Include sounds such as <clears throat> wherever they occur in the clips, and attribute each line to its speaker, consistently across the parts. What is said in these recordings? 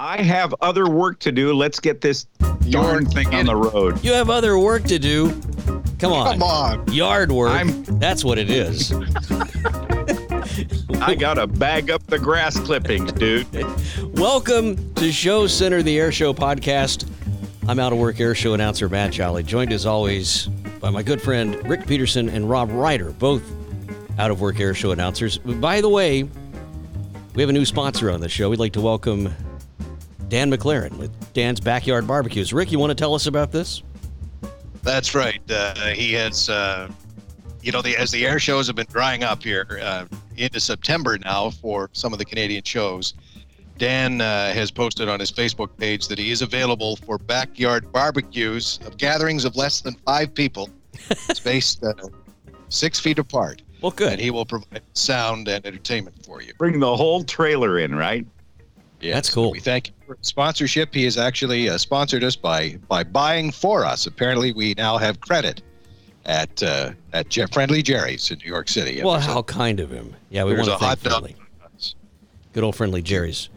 Speaker 1: I have other work to do. Let's get this darn thing on the road.
Speaker 2: You have other work to do. Come on.
Speaker 3: Come on.
Speaker 2: Yard work.
Speaker 1: I'm-
Speaker 2: That's what it is. <laughs>
Speaker 1: I gotta bag up the grass clippings, dude.
Speaker 2: Welcome to Show Center, the Air Show podcast. I'm out of work Air Show announcer Matt Jolly, joined as always by my good friend Rick Peterson and Rob Reider, both out of work Air Show announcers. By the way, we have a new sponsor on the show. We'd like to welcome Dan McLaren with Dan's Backyard Barbecues. Rick, you want to tell us about this?
Speaker 3: That's right. Uh, he has, uh, you know, the, as the air shows have been drying up here uh, into September now for some of the Canadian shows, Dan uh, has posted on his Facebook page that he is available for backyard barbecues of gatherings of less than five people, <laughs> spaced uh, six feet apart.
Speaker 2: Well, good.
Speaker 3: And
Speaker 2: good.
Speaker 3: he will provide sound and entertainment for you.
Speaker 1: Bring the whole trailer in, right?
Speaker 2: That's cool.
Speaker 3: We thank you for sponsorship. He has actually uh, sponsored us by by buying for us. Apparently, we now have credit at uh, at Je- Friendly Jerry's in New York City.
Speaker 2: Well,
Speaker 3: a-
Speaker 2: how kind of him. Yeah, we want to
Speaker 3: a
Speaker 2: thank
Speaker 3: hot.
Speaker 2: Friendly. Good old friendly Jerry's.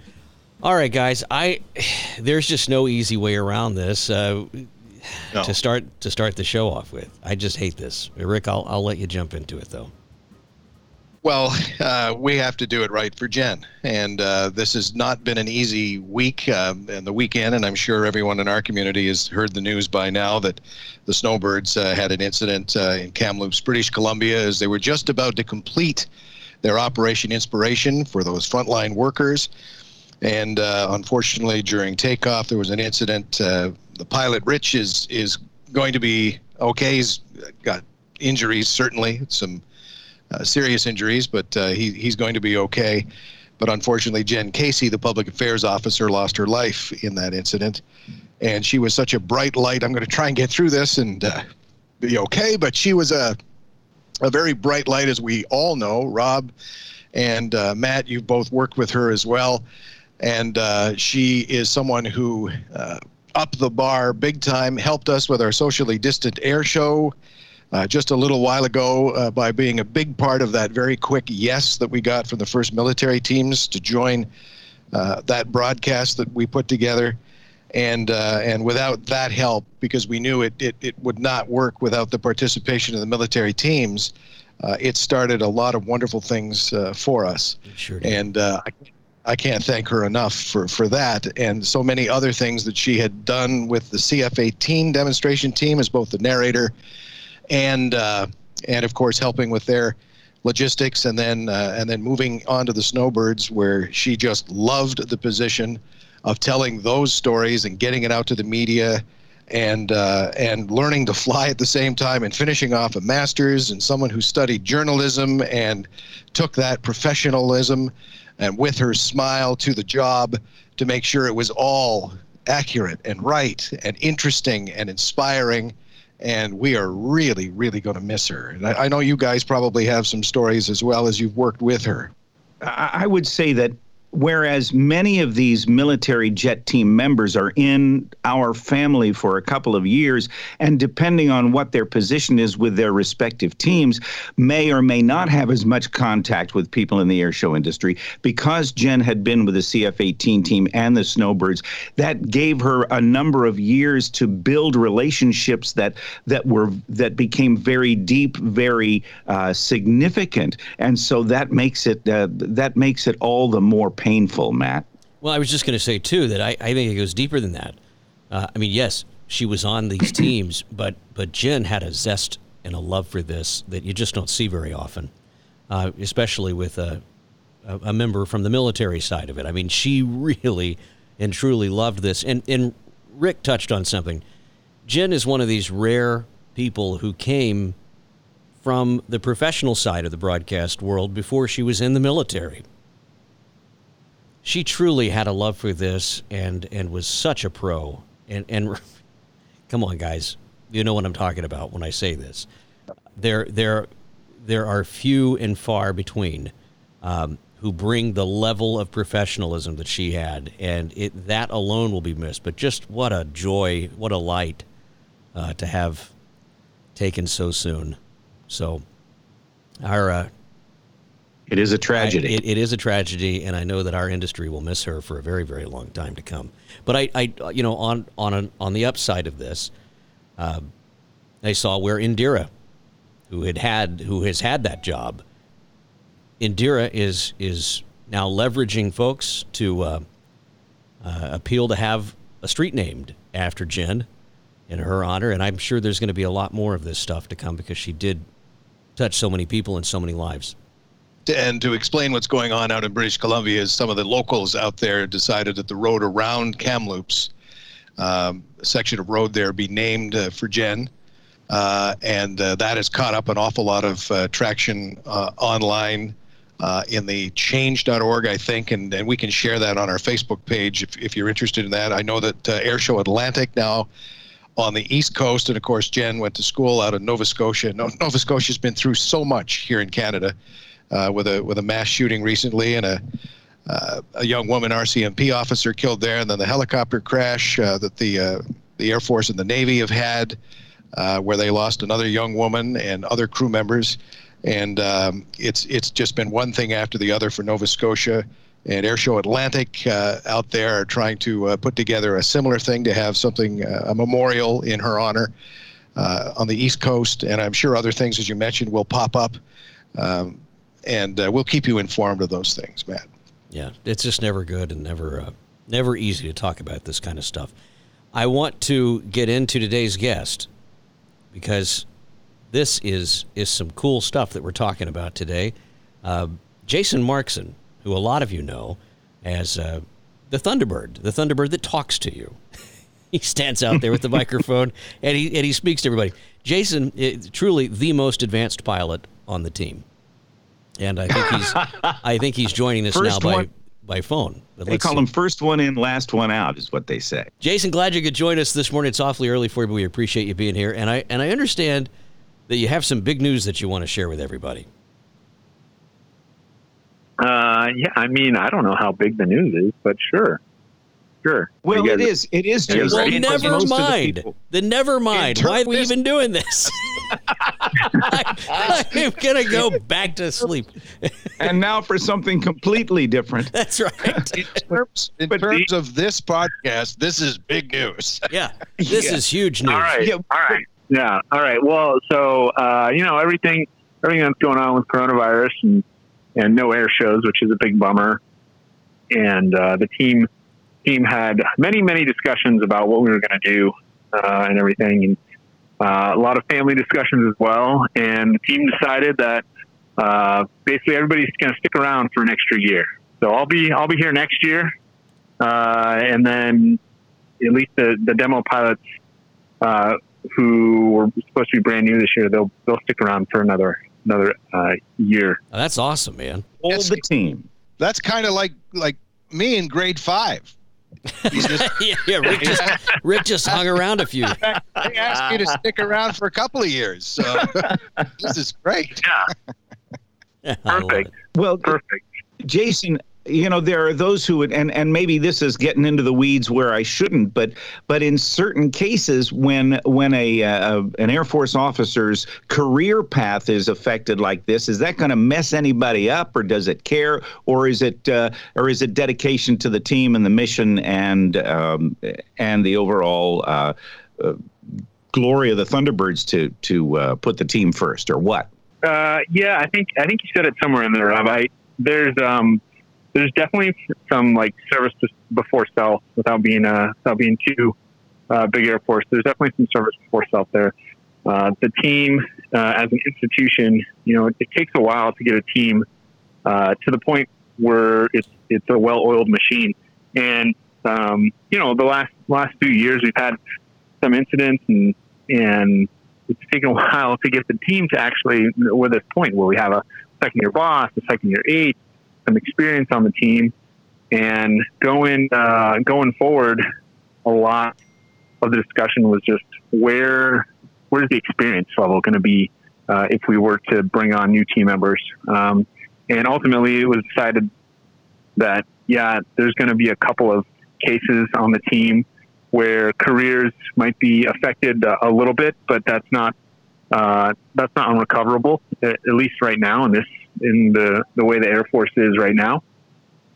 Speaker 2: All right, guys. I <sighs> there's just no easy way around this uh,
Speaker 3: No.
Speaker 2: to start to start the show off with. I just hate this, Rick. I'll I'll let you jump into it though.
Speaker 3: Well, uh, we have to do it right for Jen, and uh, this has not been an easy week um, and the weekend. And I'm sure everyone in our community has heard the news by now that the Snowbirds uh, had an incident uh, in Kamloops, British Columbia, as they were just about to complete their Operation Inspiration for those frontline workers. And uh, unfortunately, during takeoff, there was an incident. Uh, the pilot, Rich, is is going to be okay. He's got injuries, certainly some uh, serious injuries, but uh, he, he's going to be okay. But unfortunately, Jen Casey, the public affairs officer, lost her life in that incident. And she was such a bright light. I'm going to try and get through this and uh, be okay. But she was a, a very bright light, as we all know. Rob and uh, Matt, you've both worked with her as well. And uh, she is someone who uh, upped the bar big time, helped us with our socially distant air show uh, just a little while ago uh, by being a big part of that very quick yes that we got from the first military teams to join uh, that broadcast that we put together. And uh, and without that help, because we knew it, it, it would not work without the participation of the military teams, uh, it started a lot of wonderful things uh, for us
Speaker 2: Sure.
Speaker 3: and uh, I, I can't thank her enough for, for that and so many other things that she had done with the CF-18 demonstration team as both the narrator and uh, and of course helping with their logistics and then uh, and then moving on to the Snowbirds where she just loved the position of telling those stories and getting it out to the media and uh, and learning to fly at the same time and finishing off a master's and someone who studied journalism and took that professionalism and with her smile to the job to make sure it was all accurate and right and interesting and inspiring and we are really really going to miss her. And I, I know you guys probably have some stories as well as you've worked with her.
Speaker 1: I I would say that whereas many of these military jet team members are in our family for a couple of years, and depending on what their position is with their respective teams, may or may not have as much contact with people in the air show industry. Because Jen had been with the CF 18 team and the Snowbirds, that gave her a number of years to build relationships that that were that became very deep, very uh, significant, and so that makes it uh, that makes it all the more painful, Matt.
Speaker 2: Well, I was just going to say too that I, I think it goes deeper than that. Uh, I mean, yes, she was on these <clears throat> teams, but but Jen had a zest and a love for this that you just don't see very often, uh, especially with a, a a member from the military side of it. I mean, she really and truly loved this. And and Rick touched on something. Jen is one of these rare people who came from the professional side of the broadcast world before she was in the military she truly had a love for this and and was such a pro. And and <laughs> come on guys. You know what i'm talking about when i say this. There there there are few and far between um, who bring the level of professionalism that she had. And it that alone will be missed. But just what a joy what a light uh, to have taken so soon. So our uh,
Speaker 1: It is a tragedy.
Speaker 2: I, it, it is a tragedy, and I know that our industry will miss her for a very, very long time to come. But I, I you know, on on an, on the upside of this, uh, I saw where Indira, who had had who has had that job, Indira is is now leveraging folks to uh, uh, appeal to have a street named after Jen in her honor, and I'm sure there's going to be a lot more of this stuff to come because she did touch so many people and so many lives
Speaker 3: and to explain what's going on out in British Columbia is some of the locals out there decided that the road around Kamloops, um, section of road there, be named uh, for Jen. Uh, and uh, that has caught up an awful lot of uh, traction uh, online uh, in the change.org, I think, and, and we can share that on our Facebook page if, if you're interested in that. I know that Airshow Atlantic now on the East Coast, and of course, Jen went to school out of Nova Scotia. Nova Scotia's been through so much here in Canada uh, with a with a mass shooting recently and a uh, a young woman RCMP officer killed there, and then the helicopter crash uh, that the uh, the Air Force and the Navy have had, uh, where they lost another young woman and other crew members, and um, it's it's just been one thing after the other for Nova Scotia. And Airshow Atlantic uh, out there are trying to put together a similar thing to have something a memorial in her honor on the East Coast, and I'm sure other things, as you mentioned, will pop up. Um, and uh, we'll keep you informed of those things, Matt.
Speaker 2: Yeah, it's just never good and never uh, never easy to talk about this kind of stuff. I want to get into today's guest because this is is some cool stuff that we're talking about today. Uh, Jason Markzon, who a lot of you know as uh, the Thunderbird, the Thunderbird that talks to you. <laughs> he stands out there with the <laughs> microphone and he and he speaks to everybody. Jason, is truly the most advanced pilot on the team and I think he's <laughs> I think he's joining us now by one, by phone.
Speaker 1: But they call see. him first one in, last one out, is what they say.
Speaker 2: Jason, glad you could join us this morning. It's awfully early for you, but we appreciate you being here. And I and I understand that you have some big news that you want to share with everybody.
Speaker 4: Uh, yeah, I mean, I don't know how big the news is, but sure. Sure.
Speaker 1: Well, it is. It is.
Speaker 2: Jason, well, never mind. The, the, never mind. Why are we even doing this? <laughs> <laughs> I, am gonna go back to sleep. <laughs>
Speaker 1: and now for something completely different.
Speaker 2: That's right.
Speaker 3: In terms, in terms of this podcast, this is big news. <laughs>
Speaker 2: Yeah, this yeah. is huge news. All
Speaker 4: right. Yeah. All right. Yeah. All right. Well, so uh, you know everything, everything that's going on with coronavirus and and no air shows, which is a big bummer. And uh, the team team had many, many discussions about what we were going to do uh, and everything, and uh, a lot of family discussions as well. And the team decided that uh, basically everybody's going to stick around for an extra year. So I'll be I'll be here next year, uh, and then at least the, the demo pilots uh, who were supposed to be brand new this year, they'll they'll stick around for another another uh, year.
Speaker 2: Oh, that's awesome, man.
Speaker 1: Hold the team.
Speaker 3: That's kind of like like me in grade five.
Speaker 2: Just, <laughs> yeah, yeah, Rick just Rick just hung around a few.
Speaker 3: They asked me to stick around for a couple of years, so <laughs> this is great.
Speaker 4: Yeah, <laughs> perfect.
Speaker 1: Well,
Speaker 4: perfect.
Speaker 1: Jason, you know there are those who would and and maybe this is getting into the weeds where I shouldn't but but in certain cases when when a, uh, an air force officer's career path is affected like this is that going to mess anybody up or does it care or is it uh, or is it dedication to the team and the mission and um, and the overall uh, uh glory of the Thunderbirds to to uh, put the team first or what?
Speaker 4: Uh, yeah I think I think you said it somewhere in there Rob. I there's um there's definitely some like service before self without being uh, without being too uh, big Air Force. There's definitely some service before self there. Uh, the team uh, as an institution, you know, it, it, takes a while to get a team uh, to the point where it's it's a well-oiled machine. And um, you know, the last last few years we've had some incidents and and it's taken a <laughs> while to get the team to actually we're this point where we have a second year boss, a second year eight, some experience on the team, and going uh, going forward, a lot of the discussion was just where where's the experience level going to be uh, if we were to bring on new team members, um, and ultimately it was decided that yeah, there's going to be a couple of cases on the team where careers might be affected a, little bit, but that's not uh, that's not unrecoverable at least right now in this in the, the way the Air Force is right now.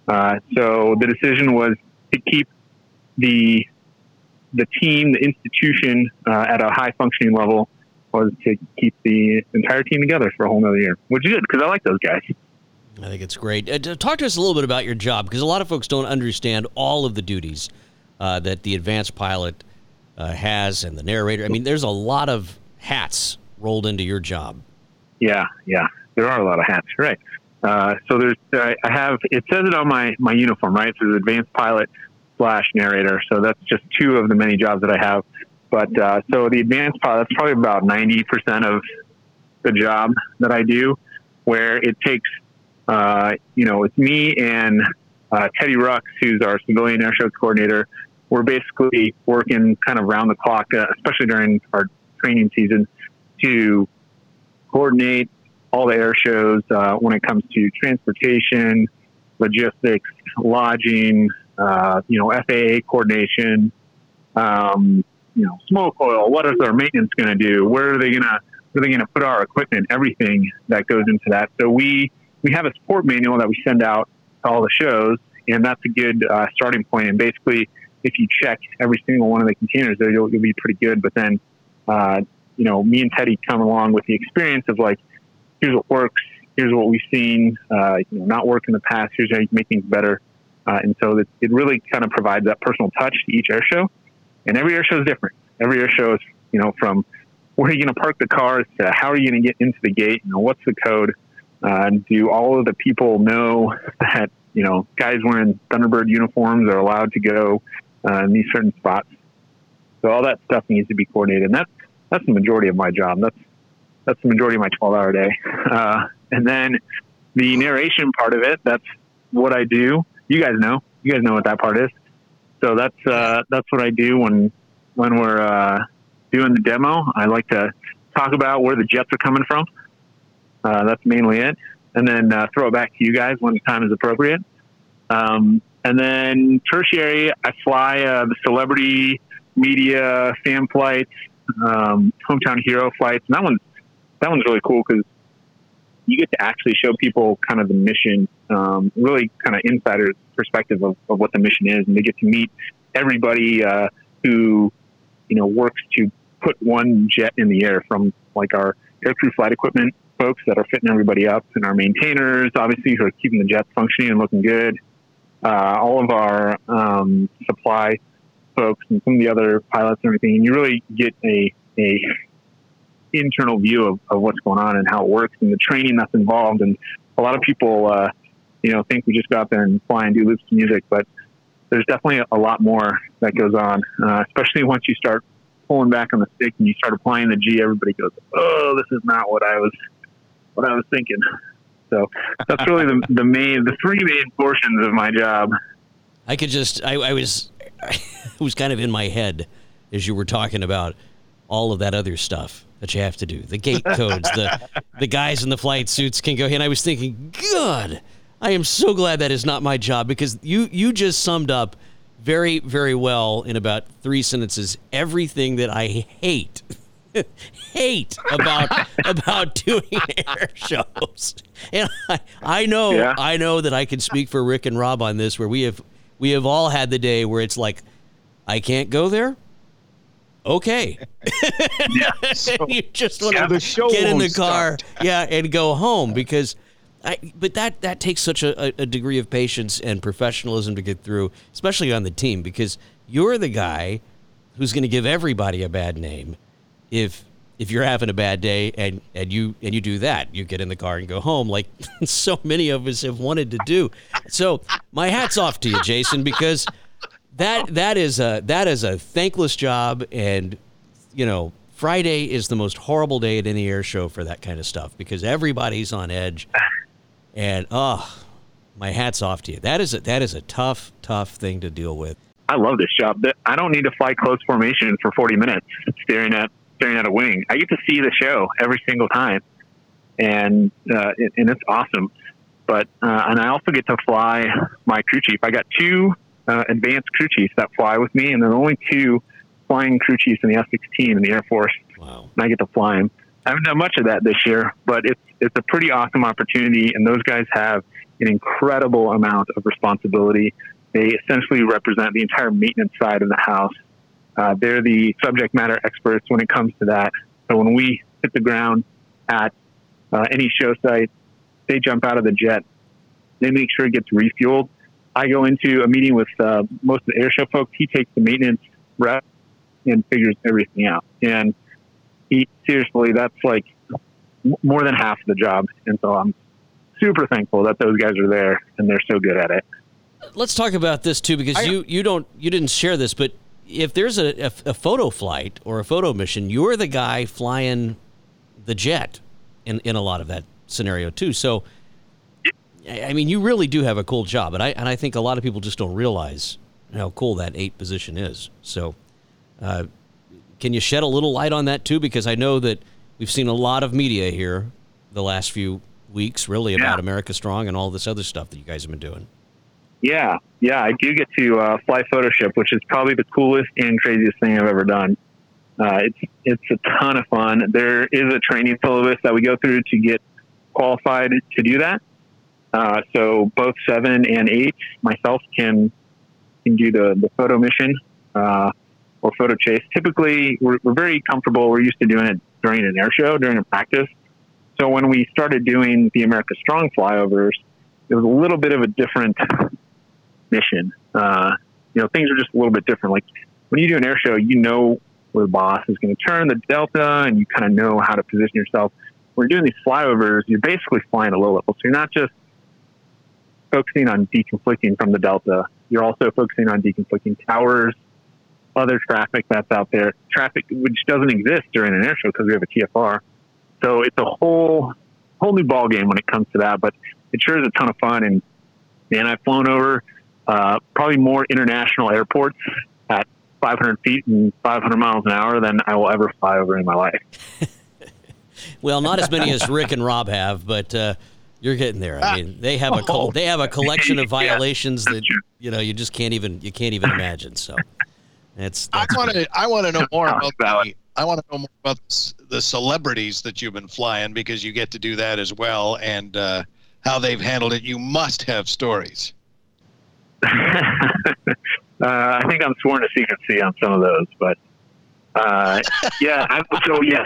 Speaker 4: Uh, so the decision was to keep the the team, the institution uh, at a high functioning level was to keep the entire team together for a whole another year, which is good because I like those guys.
Speaker 2: I think it's great. Uh, talk to us a little bit about your job because a lot of folks don't understand all of the duties uh, that the advanced pilot uh, has and the narrator. I mean, there's a lot of hats rolled into your job.
Speaker 4: Yeah, yeah, there are a lot of hats, right? Uh, so there's, I have, it says it on my, my uniform, right? It says advanced pilot slash narrator. So that's just two of the many jobs that I have. But uh, so the advanced pilot, that's probably about 90% of the job that I do, where it takes, uh, you know, it's me and uh, Teddy Rux, who's our civilian air shows coordinator. We're basically working kind of round the clock, uh, especially during our training season, to coordinate all the air shows uh, when it comes to transportation, logistics, lodging, uh, you know, FAA coordination, um, you know, smoke oil. What is our maintenance going to do? Where are they going to where are they going to put our equipment? Everything that goes into that. So we we have a support manual that we send out to all the shows, and that's a good uh, starting point. And basically, if you check every single one of the containers, there you'll, you'll be pretty good. But then, uh, you know, me and Teddy come along with the experience of like, here's what works, here's what we've seen, uh, you know, not work in the past. Here's how you make things better. Uh, and so it, it really kind of provides that personal touch to each air show. And every air show is different. Every air show is, you know, from where are you going to park the cars to how are you going to get into the gate? You know, what's the code? Uh, do all of the people know <laughs> that, you know, guys wearing Thunderbird uniforms are allowed to go uh, in these certain spots? So all that stuff needs to be coordinated. And that's, that's the majority of my job. That's, that's the majority of my 12 hour day. Uh, and then the narration part of it, that's what I do you guys know. You guys know what that part is. So that's uh, that's what I do when when we're uh, doing the demo. I like to talk about where the jets are coming from. Uh, that's mainly it, and then uh, throw it back to you guys when the time is appropriate. Um, and then tertiary, I fly uh, the celebrity media fan flights, um, hometown hero flights, and that one's that one's really cool because you get to actually show people kind of the mission, um, really kind of insider perspective of, of, what the mission is, and they get to meet everybody uh, who you know works to put one jet in the air, from like our aircrew flight equipment folks that are fitting everybody up, and our maintainers, obviously, who are keeping the jets functioning and looking good. Uh, all of our um, supply folks and some of the other pilots and everything, and you really get a a internal view of, of what's going on and how it works and the training that's involved. And a lot of people, uh, you know, think we just go out there and fly and do loops to music, but there's definitely a lot more that goes on, uh, especially once you start pulling back on the stick and you start applying the G. Everybody goes, "Oh, this is not what I was, what I was thinking." So that's really the, the main, the three main portions of my job.
Speaker 2: I could just, I, I was, <laughs> it was kind of in my head as you were talking about all of that other stuff that you have to do. The gate codes, the <laughs> the guys in the flight suits can go. And I was thinking, good. I am so glad that is not my job because you you just summed up very very well in about three sentences everything that I hate. <laughs> hate about <laughs> about doing air shows. And I, I know yeah. I know that I can speak for Rick and Rob on this where we have we have all had the day where it's like I can't go there okay. <laughs> yeah, so, <laughs> you just want to get in the car, yeah, and go home because. I, but that that takes such a, a degree of patience and professionalism to get through, especially on the team, because you're the guy who's going to give everybody a bad name if if you're having a bad day and and you and you do that you get in the car and go home like <laughs> so many of us have wanted to do so my hats off to you jason because that that is a that is a thankless job, and you know Friday is the most horrible day at any air show for that kind of stuff because everybody's on edge, and oh, my hats off to you. That is a, that is a tough tough thing to deal with.
Speaker 4: I love this job. I don't need to fly close formation for 40 minutes staring at staring at a wing. I get to see the show every single time, and uh, and it's awesome. But uh, and I also get to fly my crew chief. I got two uh, advanced crew chiefs that fly with me, and there are only two flying crew chiefs in the F-16 in the Air Force. Wow! And I get to fly them. I haven't done much of that this year, but it's it's a pretty awesome opportunity, and those guys have an incredible amount of responsibility. They essentially represent the entire maintenance side of the house. Uh, they're the subject matter experts when it comes to that. So when we hit the ground at uh, any show site, they jump out of the jet. They make sure it gets refueled. I go into a meeting with uh, most of the airshow folks. He takes the maintenance rep and figures everything out. And he, seriously, that's like more than half the job. And so I'm super thankful that those guys are there and they're so good at it.
Speaker 2: Let's talk about this too, because I, you you don't you didn't share this, but if there's a, a, a photo flight or a photo mission, you're the guy flying the jet in in a lot of that scenario too. So. I mean, you really do have a cool job, and I and I think a lot of people just don't realize how cool that eight position is. So, uh, can you shed a little light on that too? Because I know that we've seen a lot of media here the last few weeks, really, yeah. about America Strong and all this other stuff that you guys have been doing.
Speaker 4: Yeah, yeah, I do get to uh, fly photoship, which is probably the coolest and craziest thing I've ever done. Uh, it's it's a ton of fun. There is a training syllabus that we go through to get qualified to do that. Uh, so both seven and eight, myself can can do the the photo mission. Uh, or photo chase. Typically, we're, we're very comfortable. We're used to doing it during an air show, during a practice. So when we started doing the America Strong flyovers, it was a little bit of a different mission. Uh, you know, things are just a little bit different. Like when you do an air show, you know where the boss is going to turn the delta, and you kind of know how to position yourself. When you're doing these flyovers, you're basically flying a low level, so you're not just focusing on deconflicting from the delta. You're also focusing on deconflicting towers, other traffic that's out there, traffic which doesn't exist during an airshow because we have a TFR. So it's a whole whole new ball game when it comes to that. But it sure is a ton of fun. And man, I've flown over uh, probably more international airports at 500 feet and 500 miles an hour than I will ever fly over in my life. <laughs>
Speaker 2: well, not as many as Rick and Rob have, but. Uh, you're getting there. I mean, they have a col- they have a collection of <laughs> violations yeah, that you know you just can't even you can't even imagine. So that's,
Speaker 3: that's I want to. I want to know more about the, I want to know more about the celebrities that you've been flying because you get to do that as well, and uh, how they've handled it. You must have stories. <laughs>
Speaker 4: uh, I think I'm sworn to secrecy on some of those, but uh, yeah. I, so yes,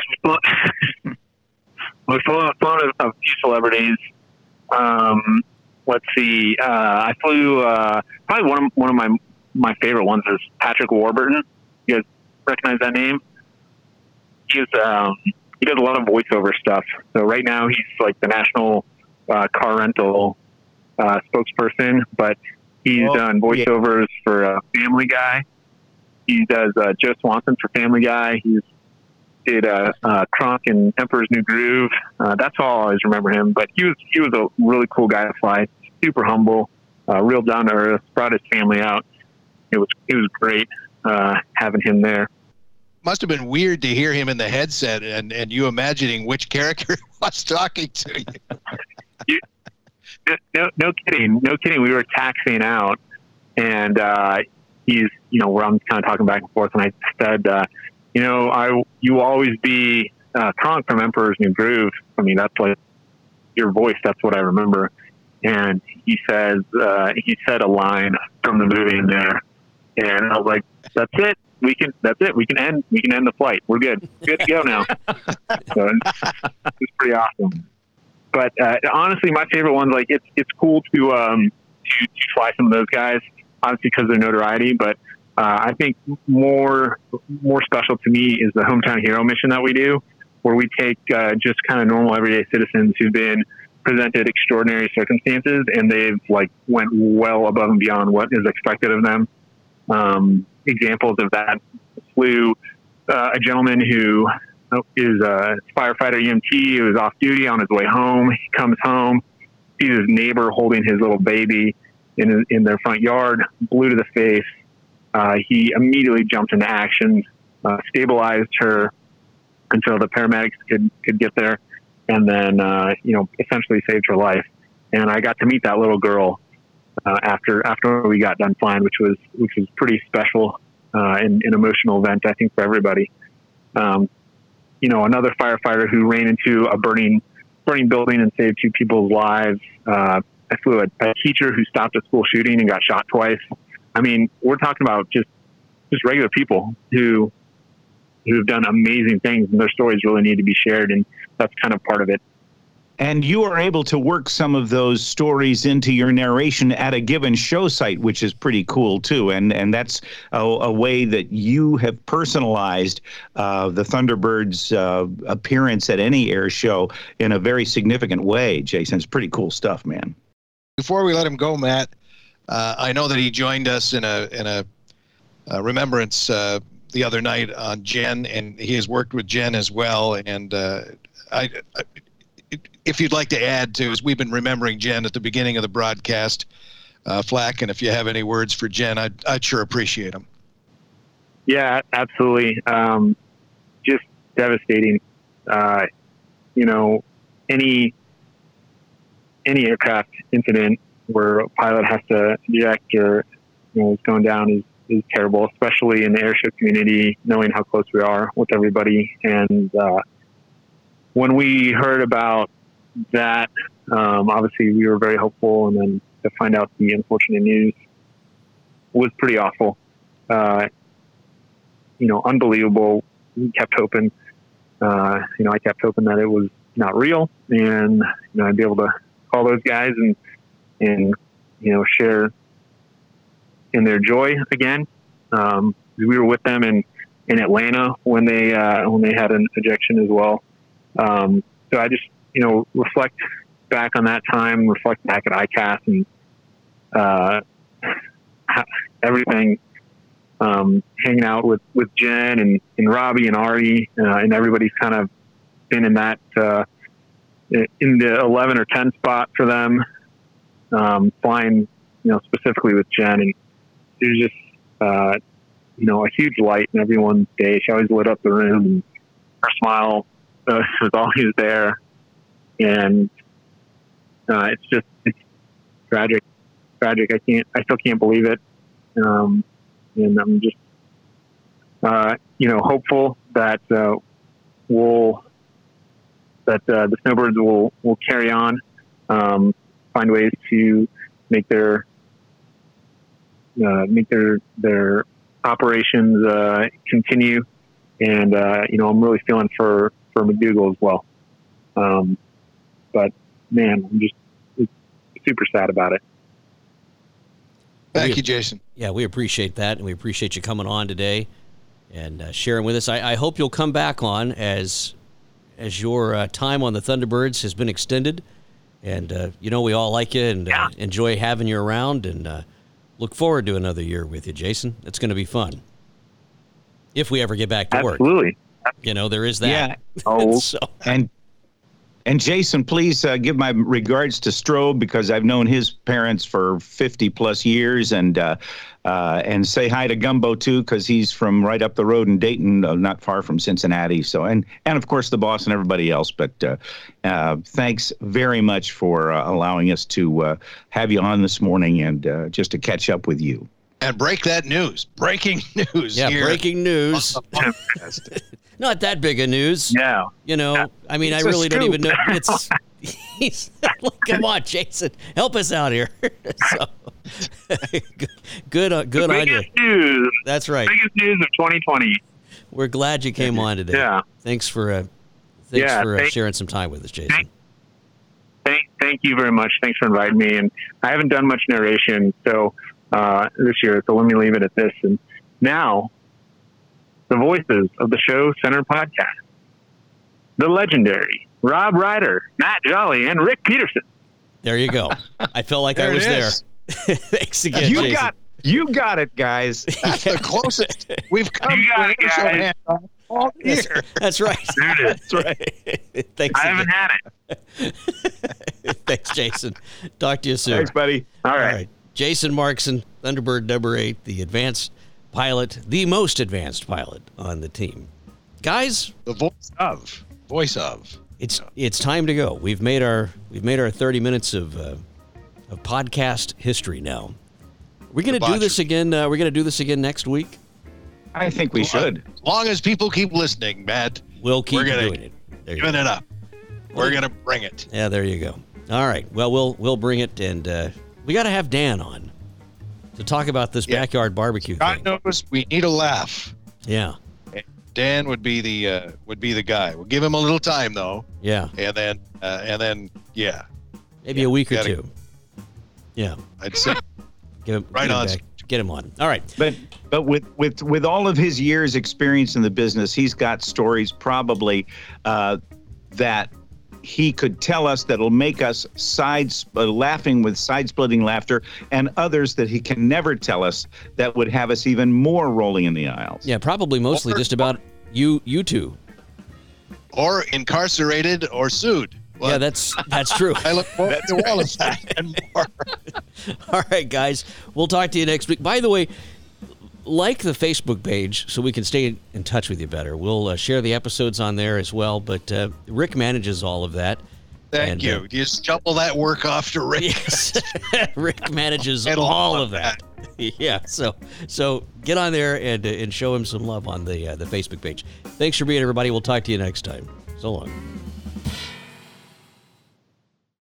Speaker 4: we've flown, flown a, a few celebrities. Um, let's see. Uh, I flew uh, probably one of one of my my favorite ones is Patrick Warburton. You guys recognize that name? He's um, he does a lot of voiceover stuff. So right now he's like the national uh, car rental uh, spokesperson, but he's oh, done voiceovers yeah. for uh, Family Guy. He does uh, Joe Swanson for Family Guy. He's did uh, uh, Kronk and Emperor's New Groove. Uh, that's all I always remember him. But he was he was a really cool guy to fly. Super humble, uh, real down to earth. Brought his family out it was it was great uh, having him there.
Speaker 3: Must have been weird to hear him in the headset and, and you imagining which character <laughs> was talking to you.
Speaker 4: you no, no kidding, no kidding. We were taxiing out, and uh, he's, you know, where I'm kind of talking back and forth, and I said, uh, you know, I you will always be uh, Kronk from Emperor's New Groove. I mean, that's like your voice. That's what I remember. And he says, uh, he said a line from the movie in there and I was like, "That's it. We can. That's it. We can end. We can end the flight. We're good. Good to go now." <laughs> so it's pretty awesome. But uh, honestly, my favorite ones like it's it's cool to um to, to fly some of those guys, obviously because of their notoriety. But I think more more special to me is the hometown hero mission that we do, where we take uh, just kind of normal everyday citizens who've been presented extraordinary circumstances and they've like went well above and beyond what is expected of them um, examples of that flew uh, a gentleman who is a firefighter EMT who was off duty on his way home. He comes home, sees his neighbor holding his little baby in, in their front yard, blue to the face. Uh, he immediately jumped into action, uh, stabilized her until the paramedics could, could get there, and then, uh, you know, essentially saved her life. And I got to meet that little girl uh, after after we got done flying, which was which was pretty special uh, and an emotional event, I think, for everybody. Um, you know, another firefighter who ran into a burning burning building and saved two people's lives. Uh, I flew a, a teacher who stopped a school shooting and got shot twice. I mean, we're talking about just just regular people who who have done amazing things, and their stories really need to be shared, and that's kind of part of it.
Speaker 1: And you are able to work some of those stories into your narration at a given show site, which is pretty cool too. And and that's a, a way that you have personalized uh, the Thunderbirds' uh, appearance at any air show in a very significant way. Jason, it's pretty cool stuff, man.
Speaker 3: Before we let him go, Matt, uh, I know that he joined us in a in a, a remembrance uh, the other night on Jen, and he has worked with Jen as well. And uh, I, I if you'd like to add to, as we've been remembering Jen at the beginning of the broadcast, uh, Flack, and if you have any words for Jen, I'd, I'd sure appreciate them.
Speaker 4: Yeah, absolutely. Um, just devastating. Uh, you know, any any aircraft incident where a pilot has to eject or you know is going down is, is terrible, especially in the airship community, knowing how close we are with everybody. And uh, when we heard about that, um, obviously we were very hopeful, and then to find out the unfortunate news was pretty awful. Uh, you know, unbelievable. We kept hoping. Uh, you know, I kept hoping that it was not real, and you know, I'd be able to call those guys and and you know share in their joy again. Um, we were with them in in Atlanta when they uh, when they had an ejection as well. Um, so I just you know, reflect back on that time, reflect back at ICAS and uh, everything. Um, hanging out with, with Jen and, and Robbie and Ari, uh, and everybody's kind of been in that uh, in the 11 or 10 spot for them. Um, flying, you know, specifically with Jen, and it was just uh, you know a huge light in everyone's day. She always lit up the room, and her smile uh, <laughs> was always there and uh, it's just it's tragic, tragic. I can't, I still can't believe it, um, and I'm just, uh, you know, hopeful that uh, we'll that uh, the snowbirds will will carry on, um, find ways to make their uh, make their their operations uh, continue, and you know, I'm really feeling for for MacDougall as well. Um, but man, I'm just super sad about it.
Speaker 3: Thank you, Jason.
Speaker 2: Yeah, we appreciate that, and we appreciate you coming on today and uh, sharing with us. I, I, hope you'll come back on as as your uh, time on the Thunderbirds has been extended, and uh, you know we all like you and uh, enjoy having you around, and uh, look forward to another year with you, Jason. It's going to be fun if we ever get back to
Speaker 4: Absolutely.
Speaker 2: work.
Speaker 4: Absolutely.
Speaker 2: You know there is that.
Speaker 1: Yeah. <laughs>
Speaker 4: Oh,
Speaker 1: so. and and Jason, please uh, give my regards to Strobe because I've known his parents for 50 plus years, and uh, uh, and say hi to Gumbo too because he's from right up the road in Dayton, uh, not far from Cincinnati. So and and of course the boss and everybody else. But uh, uh, thanks very much for allowing us to have you on this morning and just to catch up with you.
Speaker 3: And break that news. Breaking <laughs> news.
Speaker 2: Yeah,
Speaker 3: here.
Speaker 2: breaking news. <laughs> Not that big a news.
Speaker 4: Yeah.
Speaker 2: You know, yeah. I mean, it's I really don't even know. It's <laughs> he's like, come on, Jason, help us out here. <laughs> so, <laughs> good, uh, good
Speaker 4: on
Speaker 2: you.
Speaker 4: News.
Speaker 2: That's right.
Speaker 4: Biggest news of 2020
Speaker 2: We're glad you came on today.
Speaker 4: Yeah.
Speaker 2: Thanks for uh, thanks yeah, for uh, thank, sharing some time with us, Jason.
Speaker 4: Thank, thank, thank you very much. Thanks for inviting me. And I haven't done much narration, so uh, this year. So let me leave it at this. And now, the voices of the Show Center podcast. The legendary Rob Reider, Matt Jolly, and Rick Peterson.
Speaker 2: There you go. I felt like <laughs> I was there. <laughs> Thanks again.
Speaker 1: You
Speaker 2: Jason.
Speaker 1: got you got it, guys. <laughs>
Speaker 3: That's the closest we've come to
Speaker 4: it, guys.
Speaker 3: all year.
Speaker 2: That's, that's right.
Speaker 1: That's right.
Speaker 2: Thanks.
Speaker 4: I haven't had
Speaker 2: it. Thanks, Jason. Talk to you soon.
Speaker 1: Thanks, buddy.
Speaker 4: All right. All right.
Speaker 2: Jason Markzon, Thunderbird number eight, the advanced pilot, the most advanced pilot on the team. Guys,
Speaker 3: the voice of voice of.
Speaker 2: It's it's time to go. We've made our we've made our 30 minutes of uh, of podcast history now. We're going to do this again. Uh, we're going to do this again next week.
Speaker 1: I think we should.
Speaker 3: As long as people keep listening, Matt.
Speaker 2: We'll keep
Speaker 3: We're gonna-
Speaker 2: doing it. There you
Speaker 3: Giving
Speaker 2: go.
Speaker 3: it up. We're gonna bring it.
Speaker 2: Yeah, there you go. All right. Well, we'll we'll bring it, and uh, we got to have Dan on to talk about this
Speaker 3: Yeah.
Speaker 2: backyard barbecue
Speaker 3: God
Speaker 2: thing.
Speaker 3: knows we need a laugh.
Speaker 2: Yeah,
Speaker 3: Dan would be the uh, would be the guy. We'll give him a little time though,
Speaker 2: yeah.
Speaker 3: and then uh, and then yeah,
Speaker 2: Maybe a week or
Speaker 3: gotta-
Speaker 2: two. Yeah.
Speaker 3: I'd say
Speaker 2: Get him
Speaker 3: Right
Speaker 2: get him
Speaker 3: on.
Speaker 2: back. Get him on. All right.
Speaker 1: But but with with with all of his years experience in the business, he's got stories probably uh, that he could tell us that'll make us sides uh, laughing with side splitting laughter, and others that he can never tell us that would have us even more rolling in the aisles.
Speaker 2: Yeah, probably mostly
Speaker 3: Or-
Speaker 2: just about you you two.
Speaker 3: or incarcerated or sued. Well,
Speaker 2: Yeah, that's that's true. <laughs>
Speaker 3: I look forward to all of that and more. <laughs>
Speaker 2: All right, guys. We'll talk to you next week. By the way, like the Facebook page so we can stay in touch with you better. We'll uh, share the episodes on there as well. But uh, Rick manages all of that.
Speaker 3: Thank
Speaker 2: And,
Speaker 3: you.
Speaker 2: uh,
Speaker 3: just shuffle that work off to Rick.
Speaker 2: Yes, <laughs> Rick manages all
Speaker 3: all
Speaker 2: of
Speaker 3: of
Speaker 2: that. <laughs> Yeah, so so get on there and uh, and show him some love on the uh, the Facebook page. Thanks for being everybody. We'll talk to you next time. So long.